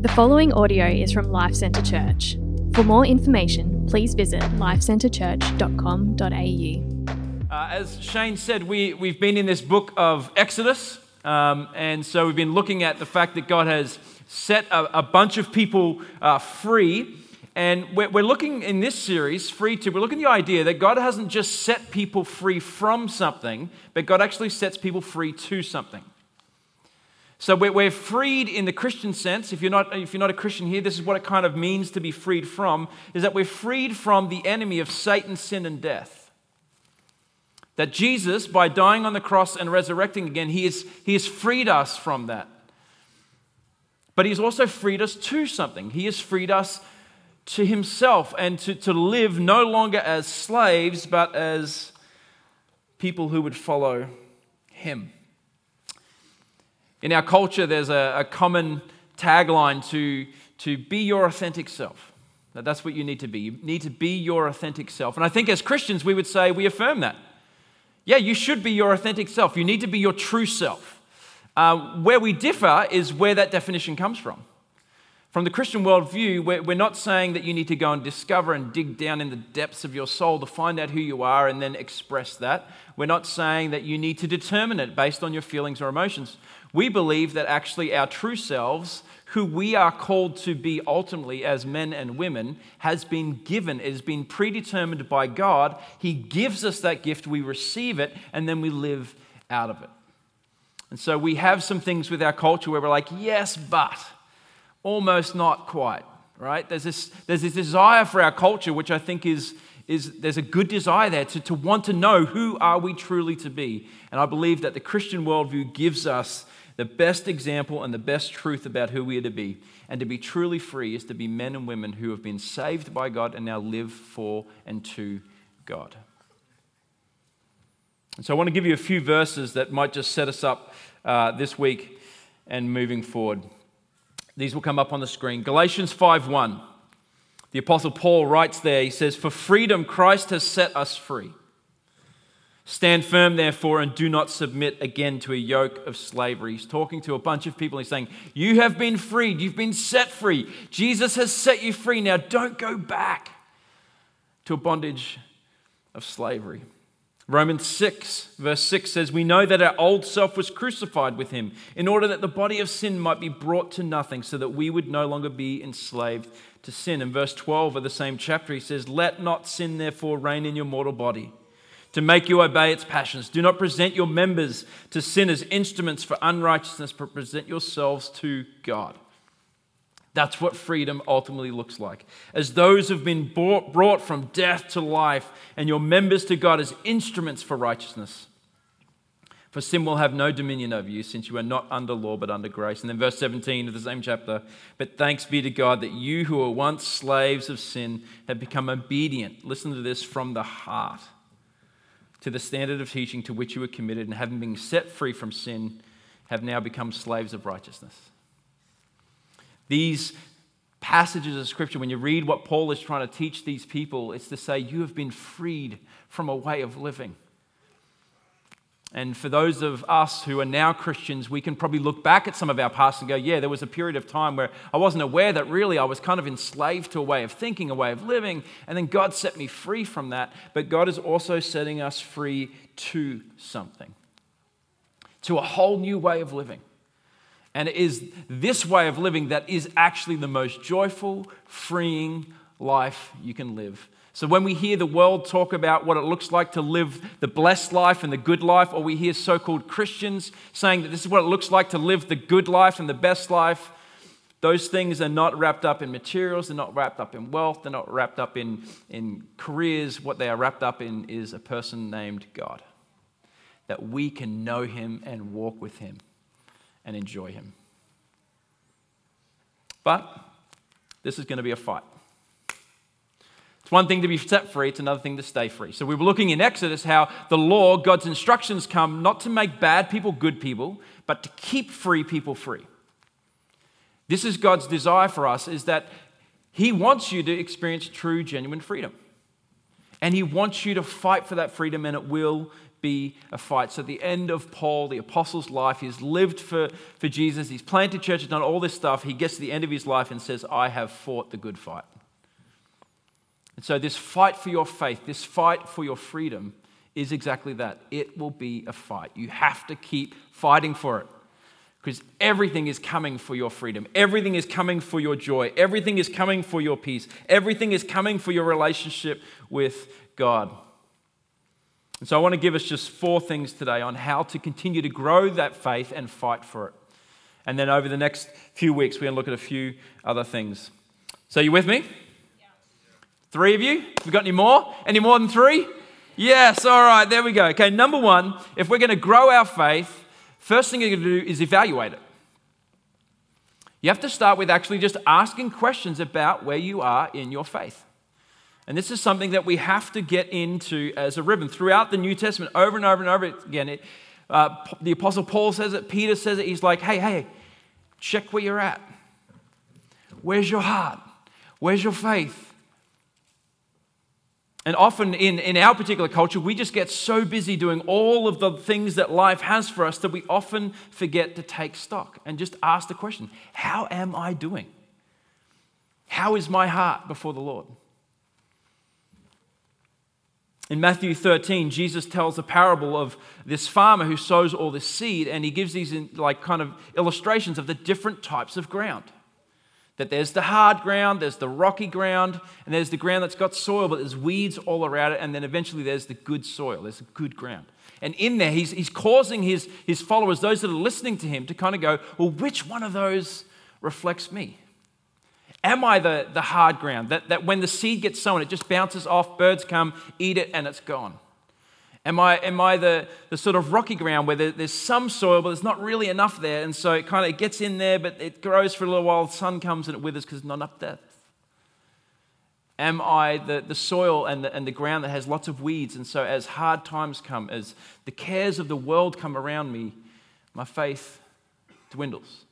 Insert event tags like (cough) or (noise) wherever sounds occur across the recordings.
The following audio is from Life Centre Church. For more information, please visit lifecentrechurch.com.au. Uh, as Shane said, we, we've been in this book of Exodus, um, and so we've been looking at the fact that God has set a, a bunch of people uh, free. And we're, we're looking in this series, Free to, we're looking at the idea that God hasn't just set people free from something, but God actually sets people free to something. So we're, freed in the Christian sense. If you're, not, if you're not a Christian here, this is what it kind of means to be freed from, is that we're freed from the enemy of Satan, sin, and death. That Jesus, by dying on the cross and resurrecting again, he, is, he has freed us from that. But he's also freed us to something. He has freed us to himself and to, to live no longer as slaves, but as people who would follow him. In our culture, there's a, a common tagline to, to be your authentic self. That that's what you need to be. You need to be your authentic self. And I think as Christians, we would say we affirm that. Yeah, you should be your authentic self. You need to be your true self. Uh, where we differ is where that definition comes from. From the Christian worldview, we're, we're not saying that you need to go and discover and dig down in the depths of your soul to find out who you are and then express that. We're not saying that you need to determine it based on your feelings or emotions. We believe that actually our true selves, who we are called to be ultimately as men and women, has been given, it has been predetermined by God. He gives us that gift, we receive it, and then we live out of it. And so we have some things with our culture where we're like, yes, but almost not quite, right? There's this, there's this desire for our culture, which I think is, is there's a good desire there to, to want to know who are we truly to be. And I believe that the Christian worldview gives us the best example and the best truth about who we are to be. And to be truly free is to be men and women who have been saved by God and now live for and to God. And so I want to give you a few verses that might just set us up uh, this week and moving forward. These will come up on the screen. Galatians 5:1. The apostle Paul writes there, he says, "For freedom Christ has set us free. Stand firm, therefore, and do not submit again to a yoke of slavery. He's talking to a bunch of people. He's saying, You have been freed. You've been set free. Jesus has set you free. Now don't go back to a bondage of slavery. Romans 6, verse 6 says, We know that our old self was crucified with him in order that the body of sin might be brought to nothing, so that we would no longer be enslaved to sin. In verse 12 of the same chapter, he says, Let not sin therefore reign in your mortal body, to make you obey its passions. Do not present your members to sin as instruments for unrighteousness, but present yourselves to God. That's what freedom ultimately looks like. As those who've been brought from death to life, and your members to God as instruments for righteousness. For sin will have no dominion over you, since you are not under law but under grace. And then verse 17 of the same chapter But thanks be to God that you who were once slaves of sin have become obedient. Listen to this from the heart to the standard of teaching to which you were committed, and having been set free from sin, have now become slaves of righteousness. These passages of Scripture, when you read what Paul is trying to teach these people, it's to say, You have been freed from a way of living. And for those of us who are now Christians, we can probably look back at some of our past and go, yeah, there was a period of time where I wasn't aware that really I was kind of enslaved to a way of thinking, a way of living, and then God set me free from that. But God is also setting us free to something, to a whole new way of living. And it is this way of living that is actually the most joyful, freeing life you can live. So when we hear the world talk about what it looks like to live the blessed life and the good life, or we hear so called Christians saying that this is what it looks like to live the good life and the best life, those things are not wrapped up in materials, they're not wrapped up in wealth, they're not wrapped up in, in careers. What they are wrapped up in is a person named God. That we can know him and walk with him and enjoy Him. But this is going to be a fight. It's one thing to be set free, it's another thing to stay free. So we were looking in Exodus how the law, God's instructions come not to make bad people good people, but to keep free people free. This is God's desire for us is that he wants you to experience true genuine freedom. And he wants you to fight for that freedom and it will be a fight. So, the end of Paul, the apostle's life, he's lived for, for Jesus, he's planted churches, done all this stuff. He gets to the end of his life and says, I have fought the good fight. And so, this fight for your faith, this fight for your freedom, is exactly that. It will be a fight. You have to keep fighting for it because everything is coming for your freedom. Everything is coming for your joy. Everything is coming for your peace. Everything is coming for your relationship with God. And so I want to give us just four things today on how to continue to grow that faith and fight for it. And then over the next few weeks, we're going to look at a few other things. So, you with me? Three of you? We got any more? Any more than three? Yes, all right, there we go. Okay, number one, if we're going to grow our faith, first thing you're going to do is evaluate it. You have to start with actually just asking questions about where you are in your faith. And this is something that we have to get into as a rhythm. Throughout the New Testament, over and over and over again, it, uh, the Apostle Paul says it, Peter says it. He's like, hey, hey, check where you're at. Where's your heart? Where's your faith? And often in, in our particular culture, we just get so busy doing all of the things that life has for us that we often forget to take stock and just ask the question How am I doing? How is my heart before the Lord? In Matthew 13, Jesus tells a parable of this farmer who sows all this seed, and he gives these like kind of illustrations of the different types of ground. That there's the hard ground, there's the rocky ground, and there's the ground that's got soil, but there's weeds all around it, and then eventually there's the good soil, there's the good ground. And in there, he's, he's causing his, his followers, those that are listening to him, to kind of go, well, which one of those reflects me? Am I the, the hard ground that, that when the seed gets sown, it just bounces off, birds come, eat it, and it's gone? Am I, am I the, the sort of rocky ground where there, there's some soil, but there's not really enough there? And so it kind of gets in there, but it grows for a little while. The sun comes and it withers because there's not enough depth. Am I the, the soil and the, and the ground that has lots of weeds? And so as hard times come, as the cares of the world come around me, my faith dwindles.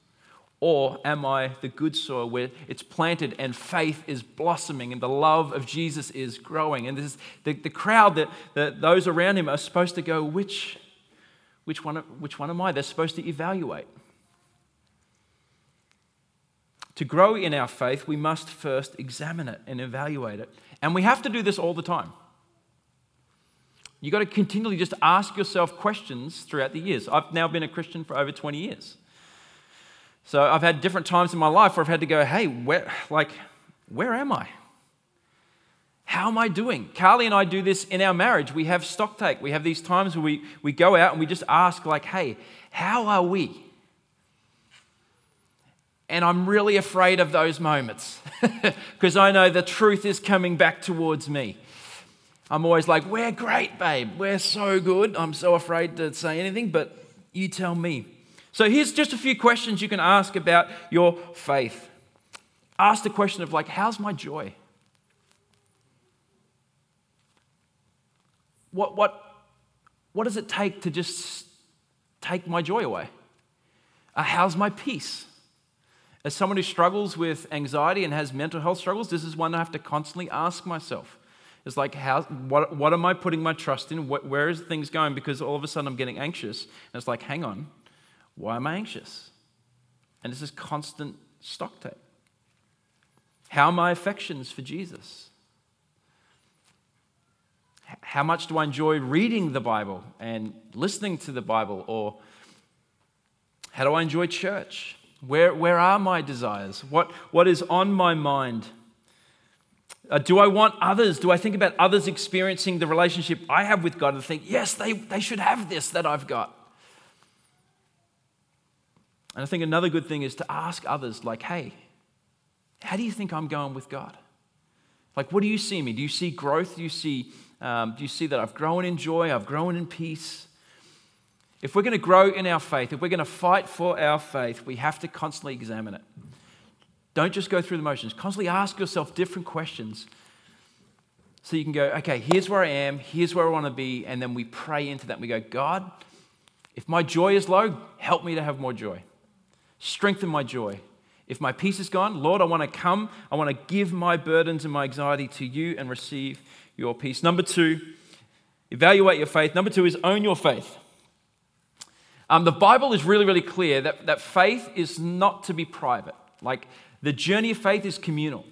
Or am I the good soil where it's planted and faith is blossoming and the love of Jesus is growing? And this is the, the crowd that, that those around him are supposed to go, which, which, one, which one am I? They're supposed to evaluate. To grow in our faith, we must first examine it and evaluate it. And we have to do this all the time. You've got to continually just ask yourself questions throughout the years. I've now been a Christian for over 20 years. So I've had different times in my life where I've had to go, hey, where, like, where am I? How am I doing? Carly and I do this in our marriage. We have stock take. We have these times where we, we go out and we just ask, like, hey, how are we? And I'm really afraid of those moments (laughs) because I know the truth is coming back towards me. I'm always like, we're great, babe. We're so good. I'm so afraid to say anything, but you tell me. So here's just a few questions you can ask about your faith. Ask the question of, like, how's my joy? What, what, what does it take to just take my joy away? Uh, how's my peace? As someone who struggles with anxiety and has mental health struggles, this is one I have to constantly ask myself. It's like, how, what, what am I putting my trust in? What, where is things going? Because all of a sudden I'm getting anxious. And it's like, hang on, why am I anxious? And it's this is constant stock take. How are my affections for Jesus? How much do I enjoy reading the Bible and listening to the Bible? Or how do I enjoy church? Where, where are my desires? What, what is on my mind? Uh, do I want others? Do I think about others experiencing the relationship I have with God and think, yes, they, they should have this that I've got? And I think another good thing is to ask others, like, hey, how do you think I'm going with God? Like, what do you see me? Do you see growth? Do you see, um, do you see that I've grown in joy? I've grown in peace? If we're going to grow in our faith, if we're going to fight for our faith, we have to constantly examine it. Don't just go through the motions. Constantly ask yourself different questions so you can go, okay, here's where I am, here's where I want to be, and then we pray into that. We go, God, if my joy is low, help me to have more joy. Strengthen my joy. If my peace is gone, Lord, I want to come. I want to give my burdens and my anxiety to you and receive your peace. Number two, Evaluate your faith. Number two is own your faith. Um, the Bible is really, really clear that, that faith is not to be private. Like the journey of faith is communal.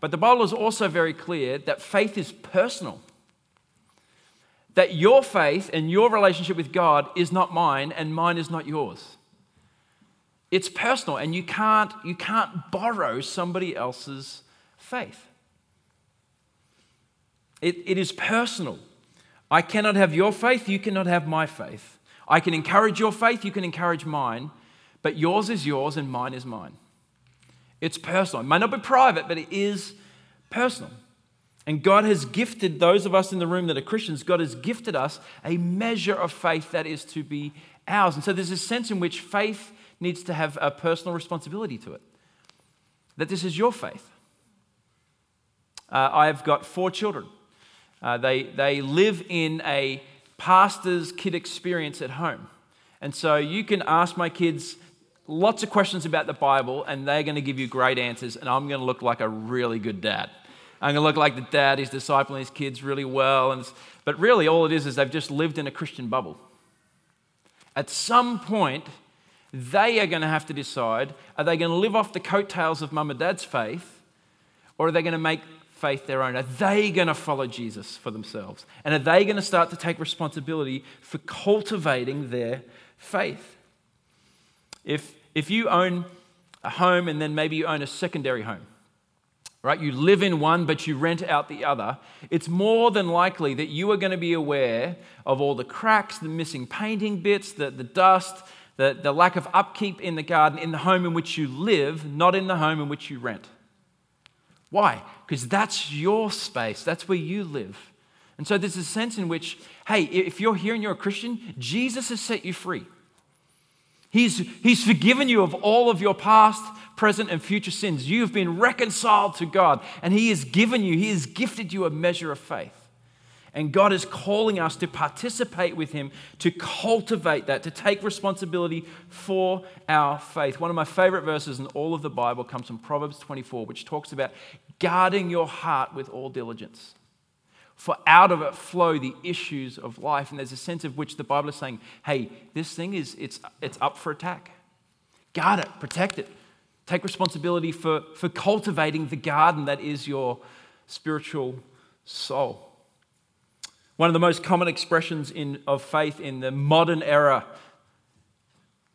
But the Bible is also very clear that faith is personal. That your faith and your relationship with God is not mine and mine is not yours. It's personal and you can't, you can't borrow somebody else's faith. It, it is personal. I cannot have your faith, you cannot have my faith. I can encourage your faith, you can encourage mine, but yours is yours and mine is mine. It's personal. It may not be private, but it is personal. And God has gifted those of us in the room that are Christians, God has gifted us a measure of faith that is to be ours. And so there's a sense in which faith needs to have a personal responsibility to it. That this is your faith. Uh, I've got four children. Uh, they, they live in a pastor's kid experience at home. And so you can ask my kids lots of questions about the Bible, and they're going to give you great answers, and I'm going to look like a really good dad. I'm going to look like the dad who's discipling his kids really well. And, but really, all it is is they've just lived in a Christian bubble. At some point, they are going to have to decide are they going to live off the coattails of mum and dad's faith, or are they going to make faith their own? Are they going to follow Jesus for themselves? And are they going to start to take responsibility for cultivating their faith? If, if you own a home and then maybe you own a secondary home, right? You live in one, but you rent out the other. It's more than likely that you are going to be aware of all the cracks, the missing painting bits, the, the dust, the, the lack of upkeep in the garden in the home in which you live, not in the home in which you rent. Why? Because that's your space, that's where you live. And so there's a sense in which, hey, if you're here and you're a Christian, Jesus has set you free. He's, he's forgiven you of all of your past, present, and future sins. You have been reconciled to God, and He has given you, He has gifted you a measure of faith. And God is calling us to participate with Him, to cultivate that, to take responsibility for our faith. One of my favorite verses in all of the Bible comes from Proverbs 24, which talks about guarding your heart with all diligence. For out of it flow the issues of life. And there's a sense of which the Bible is saying, hey, this thing is it's, it's up for attack. Guard it, protect it. Take responsibility for, for cultivating the garden that is your spiritual soul. One of the most common expressions in, of faith in the modern era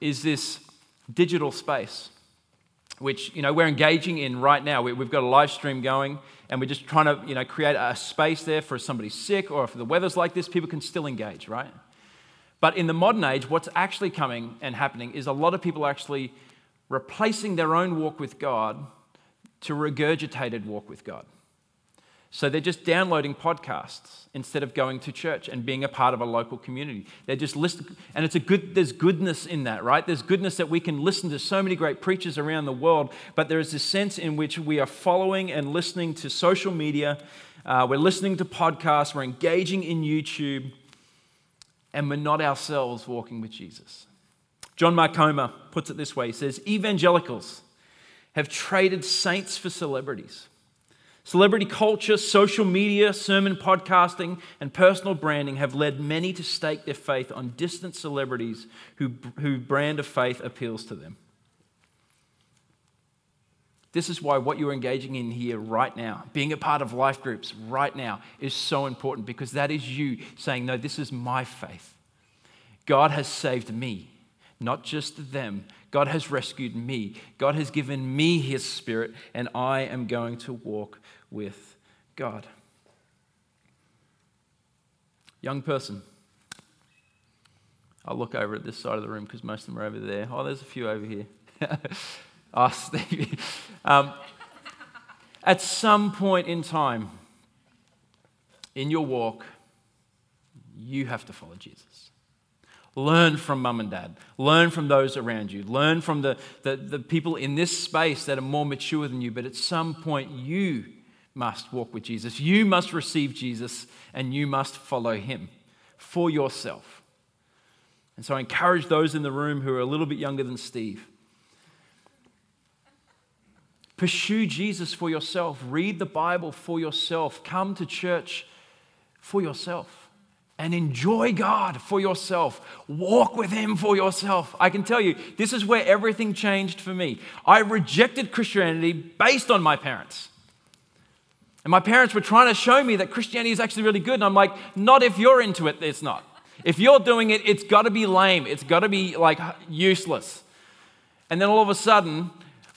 is this digital space, which you know, we're engaging in right now. We, have got a live stream going, and we're just trying to you know, create a space there for somebody sick or if the weather's like this, people can still engage, right? But in the modern age, what's actually coming and happening is a lot of people actually replacing their own walk with God to regurgitated walk with God. So they're just downloading podcasts instead of going to church and being a part of a local community. They're just listening, and it's a good. There's goodness in that, right? There's goodness that we can listen to so many great preachers around the world, but there is this sense in which we are following and listening to social media. Uh, we're listening to podcasts. We're engaging in YouTube, and we're not ourselves walking with Jesus. John Mark Comer puts it this way: He says, "Evangelicals have traded saints for celebrities." Celebrity culture, social media, sermon podcasting, and personal branding have led many to stake their faith on distant celebrities who, who brand of faith appeals to them. This is why what you're engaging in here right now, being a part of life groups right now, is so important because that is you saying, No, this is my faith. God has saved me, not just them. God has rescued me. God has given me his spirit, and I am going to walk with God. Young person, I'll look over at this side of the room because most of them are over there. Oh, there's a few over here. (laughs) oh. Um, at some point in time in your walk, you have to follow Jesus. Learn from mum and dad. Learn from those around you. Learn from the, the, the people in this space that are more mature than you. But at some point, you must walk with Jesus. You must receive Jesus and you must follow him for yourself. And so I encourage those in the room who are a little bit younger than Steve. Pursue Jesus for yourself. Read the Bible for yourself. Come to church for yourself. And enjoy God for yourself. Walk with Him for yourself. I can tell you, this is where everything changed for me. I rejected Christianity based on my parents. And my parents were trying to show me that Christianity is actually really good. And I'm like, not if you're into it, it's not. If you're doing it, it's got to be lame. It's got to be like useless. And then all of a sudden,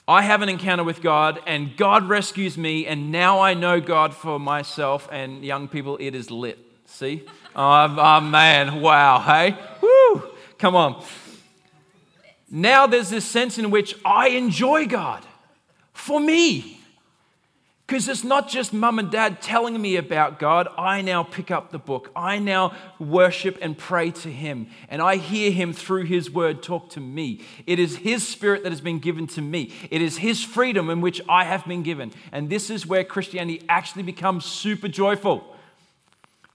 I have an encounter with God, and God rescues me, and now I know God for myself. And young people, it is lit. See? Oh, oh man, wow, hey? Woo! Come on. Now there's this sense in which I enjoy God for me. Because it's not just mum and dad telling me about God. I now pick up the book. I now worship and pray to Him. And I hear Him through His word talk to me. It is His spirit that has been given to me. It is His freedom in which I have been given. And this is where Christianity actually becomes super joyful.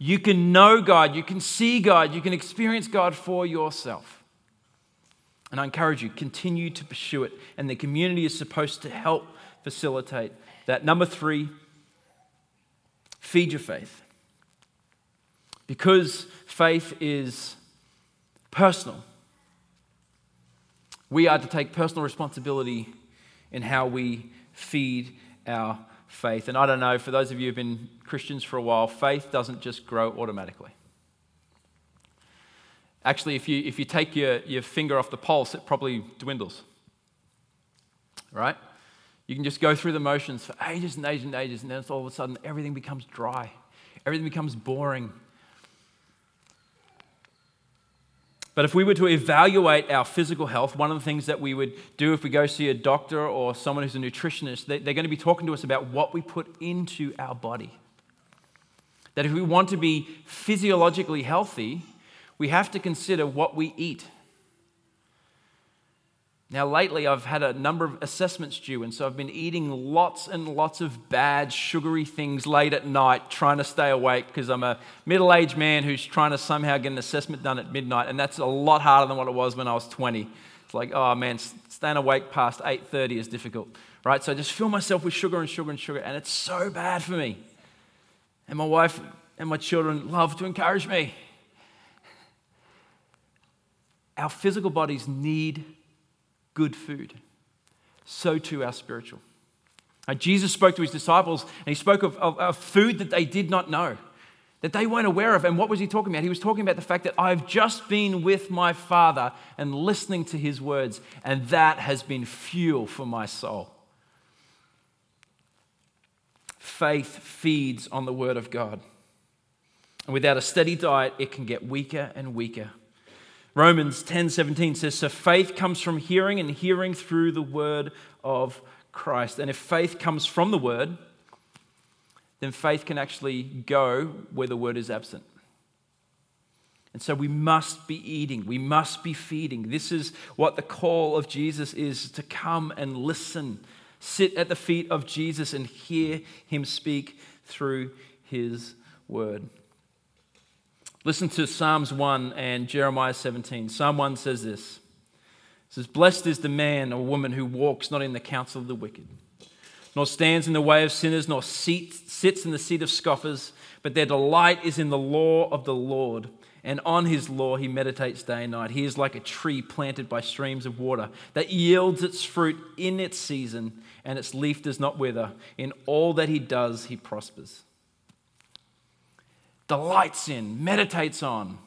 You can know God, you can see God, you can experience God for yourself. And I encourage you, continue to pursue it. And the community is supposed to help facilitate that number three, feed your faith. Because faith is personal, we are to take personal responsibility in how we feed our faith. And I don't know, for those of you who've been Christians for a while, faith doesn't just grow automatically. Actually, if you, if you take your, your finger off the pulse, it probably dwindles. Right? You can just go through the motions for ages and ages and ages, and then all of a sudden everything becomes dry, everything becomes boring. But if we were to evaluate our physical health, one of the things that we would do if we go see a doctor or someone who's a nutritionist, they're going to be talking to us about what we put into our body. That if we want to be physiologically healthy, we have to consider what we eat. Now, lately, I've had a number of assessments due, and so I've been eating lots and lots of bad, sugary things late at night, trying to stay awake because I'm a middle aged man who's trying to somehow get an assessment done at midnight, and that's a lot harder than what it was when I was 20. It's like, oh man, staying awake past 8:30 is difficult, right? So I just fill myself with sugar and sugar and sugar, and it's so bad for me. And my wife and my children love to encourage me. Our physical bodies need good food, so too our spiritual. Now, Jesus spoke to his disciples and he spoke of, of, of food that they did not know, that they weren't aware of. And what was he talking about? He was talking about the fact that I've just been with my Father and listening to his words, and that has been fuel for my soul. Faith feeds on the Word of God. And without a steady diet, it can get weaker and weaker. Romans 10:17 says so faith comes from hearing and hearing through the word of Christ. And if faith comes from the word, then faith can actually go where the word is absent. And so we must be eating, we must be feeding. This is what the call of Jesus is to come and listen, sit at the feet of Jesus and hear him speak through his word. Listen to Psalms 1 and Jeremiah 17. Psalm 1 says this. It says, Blessed is the man or woman who walks not in the counsel of the wicked, nor stands in the way of sinners, nor sits in the seat of scoffers, but their delight is in the law of the Lord. And on his law he meditates day and night. He is like a tree planted by streams of water that yields its fruit in its season, and its leaf does not wither. In all that he does, he prospers delights in, meditates on,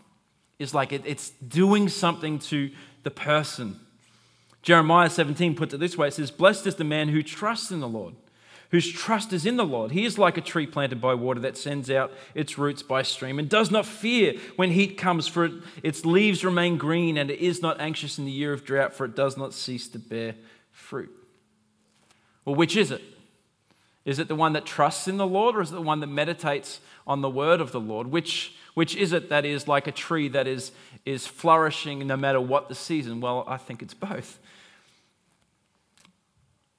is like it, it's doing something to the person. Jeremiah 17 puts it this way it says, Blessed is the man who trusts in the Lord, whose trust is in the Lord. He is like a tree planted by water that sends out its roots by stream and does not fear when heat comes, for it, its leaves remain green, and it is not anxious in the year of drought, for it does not cease to bear fruit. Well, which is it? Is it the one that trusts in the Lord, or is it the one that meditates on the word of the Lord? Which, which is it that is like a tree that is, is flourishing no matter what the season? Well, I think it's both.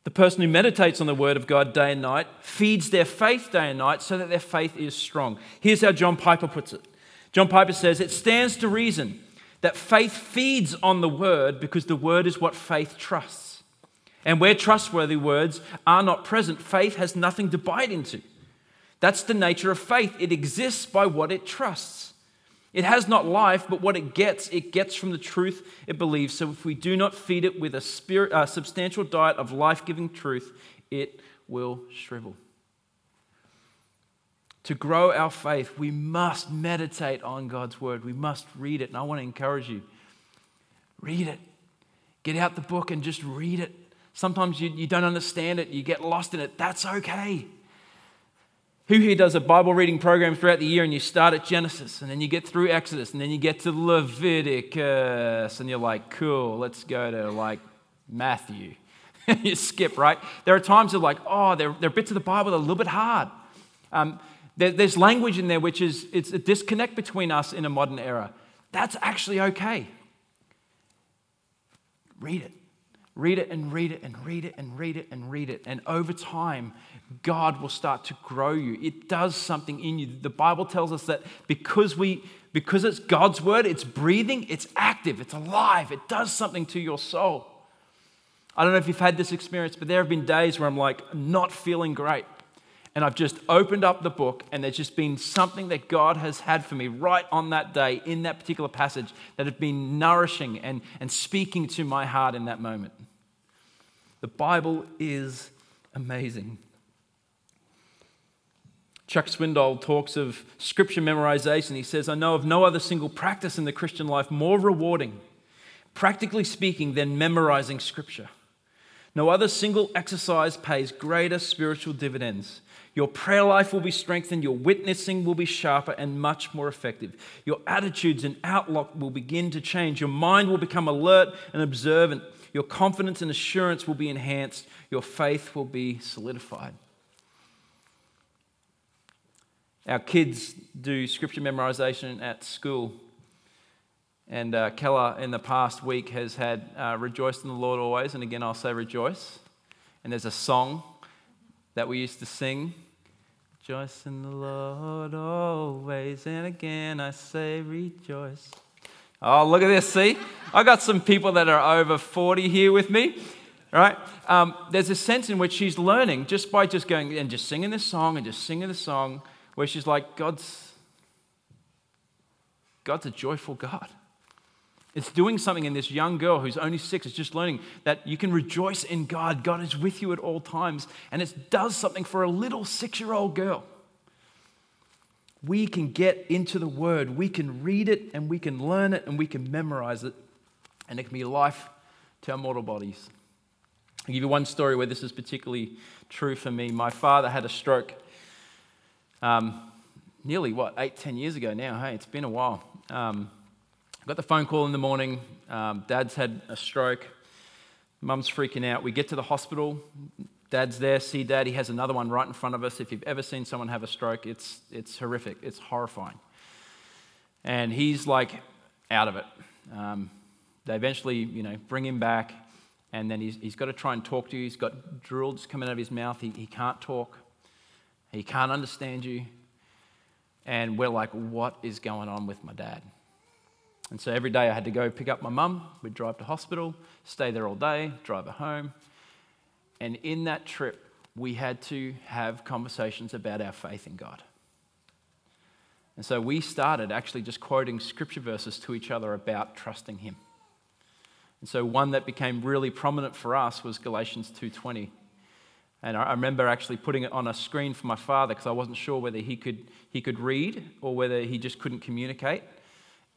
The person who meditates on the word of God day and night feeds their faith day and night so that their faith is strong. Here's how John Piper puts it John Piper says, It stands to reason that faith feeds on the word because the word is what faith trusts. And where trustworthy words are not present, faith has nothing to bite into. That's the nature of faith. It exists by what it trusts. It has not life, but what it gets, it gets from the truth it believes. So if we do not feed it with a spirit, a substantial diet of life giving truth, it will shrivel. To grow our faith, we must meditate on God's word. We must read it. And I want to encourage you read it. Get out the book and just read it. Sometimes you, you don't understand it, you get lost in it. That's okay. Who here does a Bible reading program throughout the year and you start at Genesis and then you get through Exodus and then you get to Leviticus and you're like, cool, let's go to like Matthew. (laughs) you skip, right? There are times of like, oh, there, there are bits of the Bible that are a little bit hard. Um, there, there's language in there which is it's a disconnect between us in a modern era. That's actually okay. Read it. Read it and read it and read it and read it and read it. And over time, God will start to grow you. It does something in you. The Bible tells us that because we because it's God's word, it's breathing, it's active, it's alive, it does something to your soul. I don't know if you've had this experience, but there have been days where I'm like not feeling great. And I've just opened up the book, and there's just been something that God has had for me right on that day in that particular passage that have been nourishing and, and speaking to my heart in that moment. The Bible is amazing. Chuck Swindoll talks of scripture memorization. He says, I know of no other single practice in the Christian life more rewarding, practically speaking, than memorizing scripture. No other single exercise pays greater spiritual dividends. Your prayer life will be strengthened, your witnessing will be sharper and much more effective. Your attitudes and outlook will begin to change. Your mind will become alert and observant. Your confidence and assurance will be enhanced. Your faith will be solidified. Our kids do scripture memorization at school. And uh, Keller, in the past week, has had uh, Rejoice in the Lord always. And again, I'll say rejoice. And there's a song that we used to sing Rejoice in the Lord always. And again, I say rejoice. Oh, look at this. See? I got some people that are over 40 here with me. Right? Um, there's a sense in which she's learning just by just going and just singing this song and just singing the song where she's like, God's, God's a joyful God. It's doing something in this young girl who's only six, is just learning that you can rejoice in God. God is with you at all times. And it does something for a little six year old girl. We can get into the Word, we can read it, and we can learn it, and we can memorize it, and it can be life to our mortal bodies. I'll give you one story where this is particularly true for me. My father had a stroke um, nearly, what, eight, ten years ago now. Hey, it's been a while. Um, got the phone call in the morning. Um, dad's had a stroke. Mum's freaking out. We get to the hospital. Dad's there. See dad. He has another one right in front of us. If you've ever seen someone have a stroke, it's, it's horrific. It's horrifying. And he's like out of it. Um, they eventually, you know, bring him back. And then he's, he's got to try and talk to you. He's got drills coming out of his mouth. He, he can't talk. He can't understand you. And we're like, what is going on with my dad? And so every day I had to go pick up my mum. We'd drive to hospital, stay there all day, drive her home. And in that trip, we had to have conversations about our faith in God. And so we started actually just quoting scripture verses to each other about trusting Him. And so one that became really prominent for us was Galatians 2:20. And I remember actually putting it on a screen for my father because I wasn't sure whether he could, he could read or whether he just couldn't communicate.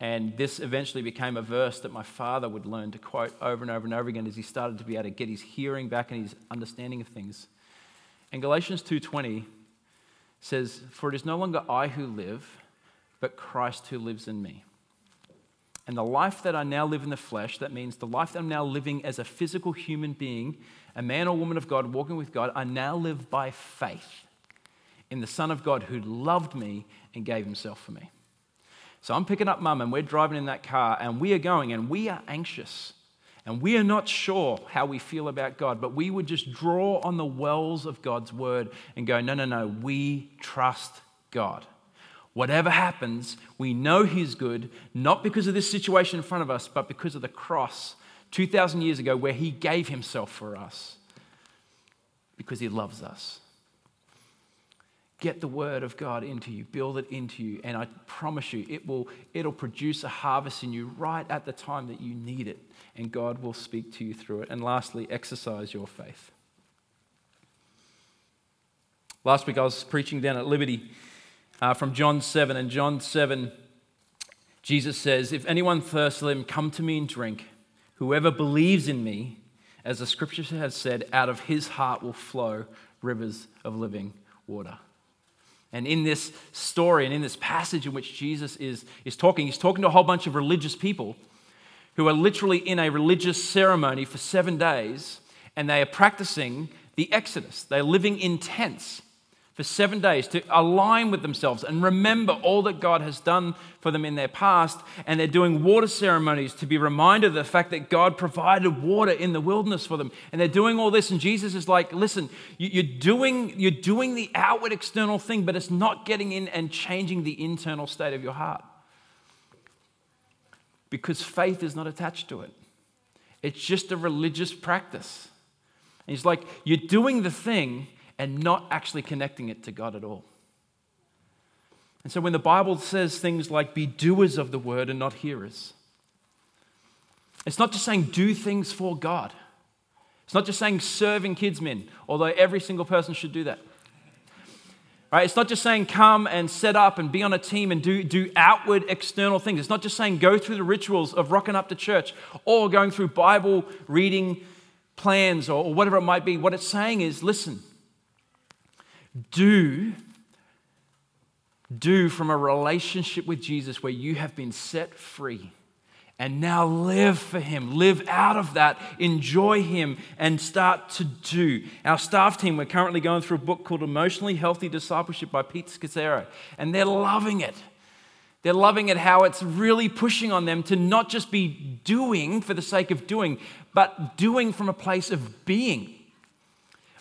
And this eventually became a verse that my father would learn to quote over and over and over again as he started to be able to get his hearing back and his understanding of things. And Galatians 2:20 says, "For it is no longer I who live, but Christ who lives in me." And the life that I now live in the flesh, that means the life that I'm now living as a physical human being, a man or woman of God walking with God, I now live by faith in the Son of God who loved me and gave himself for me. So I'm picking up mum and we're driving in that car and we are going and we are anxious and we are not sure how we feel about God, but we would just draw on the wells of God's word and go, no, no, no, we trust God. Whatever happens, we know He's good, not because of this situation in front of us, but because of the cross 2,000 years ago where He gave Himself for us because He loves us. Get the word of God into you, build it into you, and I promise you, it will it'll produce a harvest in you right at the time that you need it, and God will speak to you through it. And lastly, exercise your faith. Last week I was preaching down at Liberty uh, from John 7, and John 7, Jesus says, If anyone thirsts, let him come to me and drink. Whoever believes in me, as the scripture has said, out of his heart will flow rivers of living water. And in this story and in this passage in which Jesus is, is talking, he's talking to a whole bunch of religious people who are literally in a religious ceremony for seven days and they are practicing the Exodus. They're living in tents for seven days to align with themselves and remember all that God has done for them in their past. And they're doing water ceremonies to be reminded of the fact that God provided water in the wilderness for them. And they're doing all this. And Jesus is like, listen, you're doing, you're doing the outward external thing, but it's not getting in and changing the internal state of your heart. Because faith is not attached to it, it's just a religious practice. And he's like, you're doing the thing and not actually connecting it to God at all. And so when the Bible says things like be doers of the word and not hearers, it's not just saying do things for God. It's not just saying serving kids men, although every single person should do that. Right? It's not just saying come and set up and be on a team and do, do outward external things. It's not just saying go through the rituals of rocking up to church or going through Bible reading plans or, or whatever it might be. What it's saying is listen, do do from a relationship with Jesus where you have been set free and now live for Him. Live out of that, enjoy Him, and start to do. Our staff team, we're currently going through a book called Emotionally Healthy Discipleship by Pete Scazzero, and they're loving it. They're loving it how it's really pushing on them to not just be doing for the sake of doing, but doing from a place of being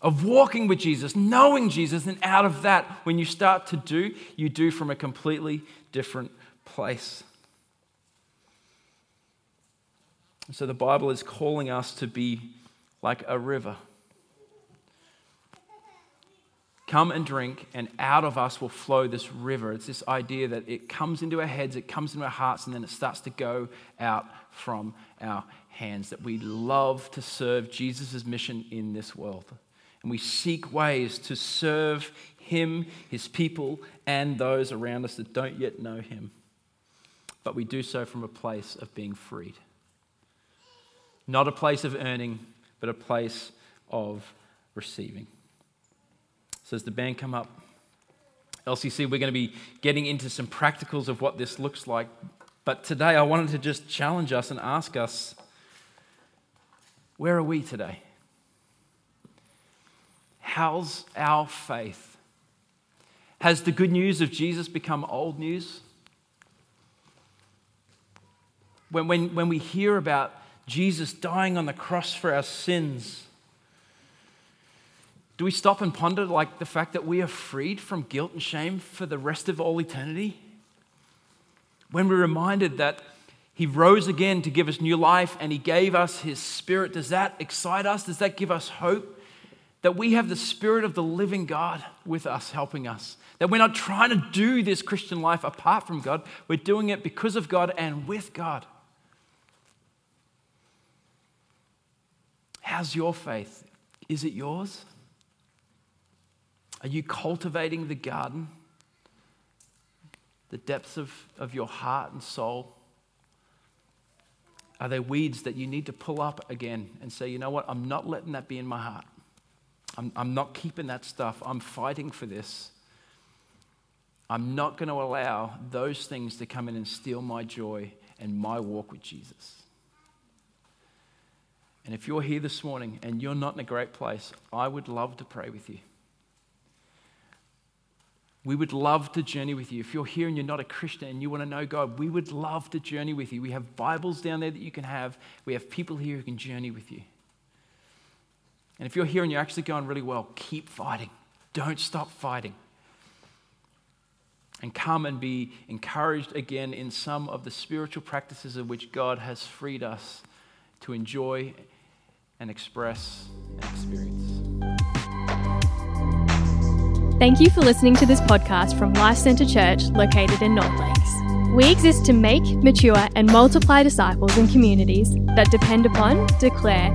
of walking with Jesus, knowing Jesus, and out of that, when you start to do, you do from a completely different place. So the Bible is calling us to be like a river. Come and drink, and out of us will flow this river. It's this idea that it comes into our heads, it comes into our hearts, and then it starts to go out from our hands. That we love to serve Jesus' mission in this world and we seek ways to serve Him, His people, and those around us that don't yet know Him. But we do so from a place of being freed. Not a place of earning, but a place of receiving. So, as the band come up, LCC, we're going to be getting into some practicals of what this looks like. But today, I wanted to just challenge us and ask us where are we today? How's our faith? Has the good news of Jesus become old news? When, when, when we hear about Jesus dying on the cross for our sins, do we stop and ponder like the fact that we are freed from guilt and shame for the rest of all eternity? When we're reminded that he rose again to give us new life and he gave us his spirit, does that excite us? Does that give us hope? That we have the Spirit of the living God with us, helping us. That we're not trying to do this Christian life apart from God, we're doing it because of God and with God. How's your faith? Is it yours? Are you cultivating the garden, the depths of, of your heart and soul? Are there weeds that you need to pull up again and say, you know what, I'm not letting that be in my heart? I'm, I'm not keeping that stuff. I'm fighting for this. I'm not going to allow those things to come in and steal my joy and my walk with Jesus. And if you're here this morning and you're not in a great place, I would love to pray with you. We would love to journey with you. If you're here and you're not a Christian and you want to know God, we would love to journey with you. We have Bibles down there that you can have. We have people here who can journey with you. And if you're here and you're actually going really well, keep fighting. Don't stop fighting. And come and be encouraged again in some of the spiritual practices of which God has freed us to enjoy and express and experience. Thank you for listening to this podcast from Life Centre Church located in North Lakes. We exist to make, mature, and multiply disciples and communities that depend upon, declare,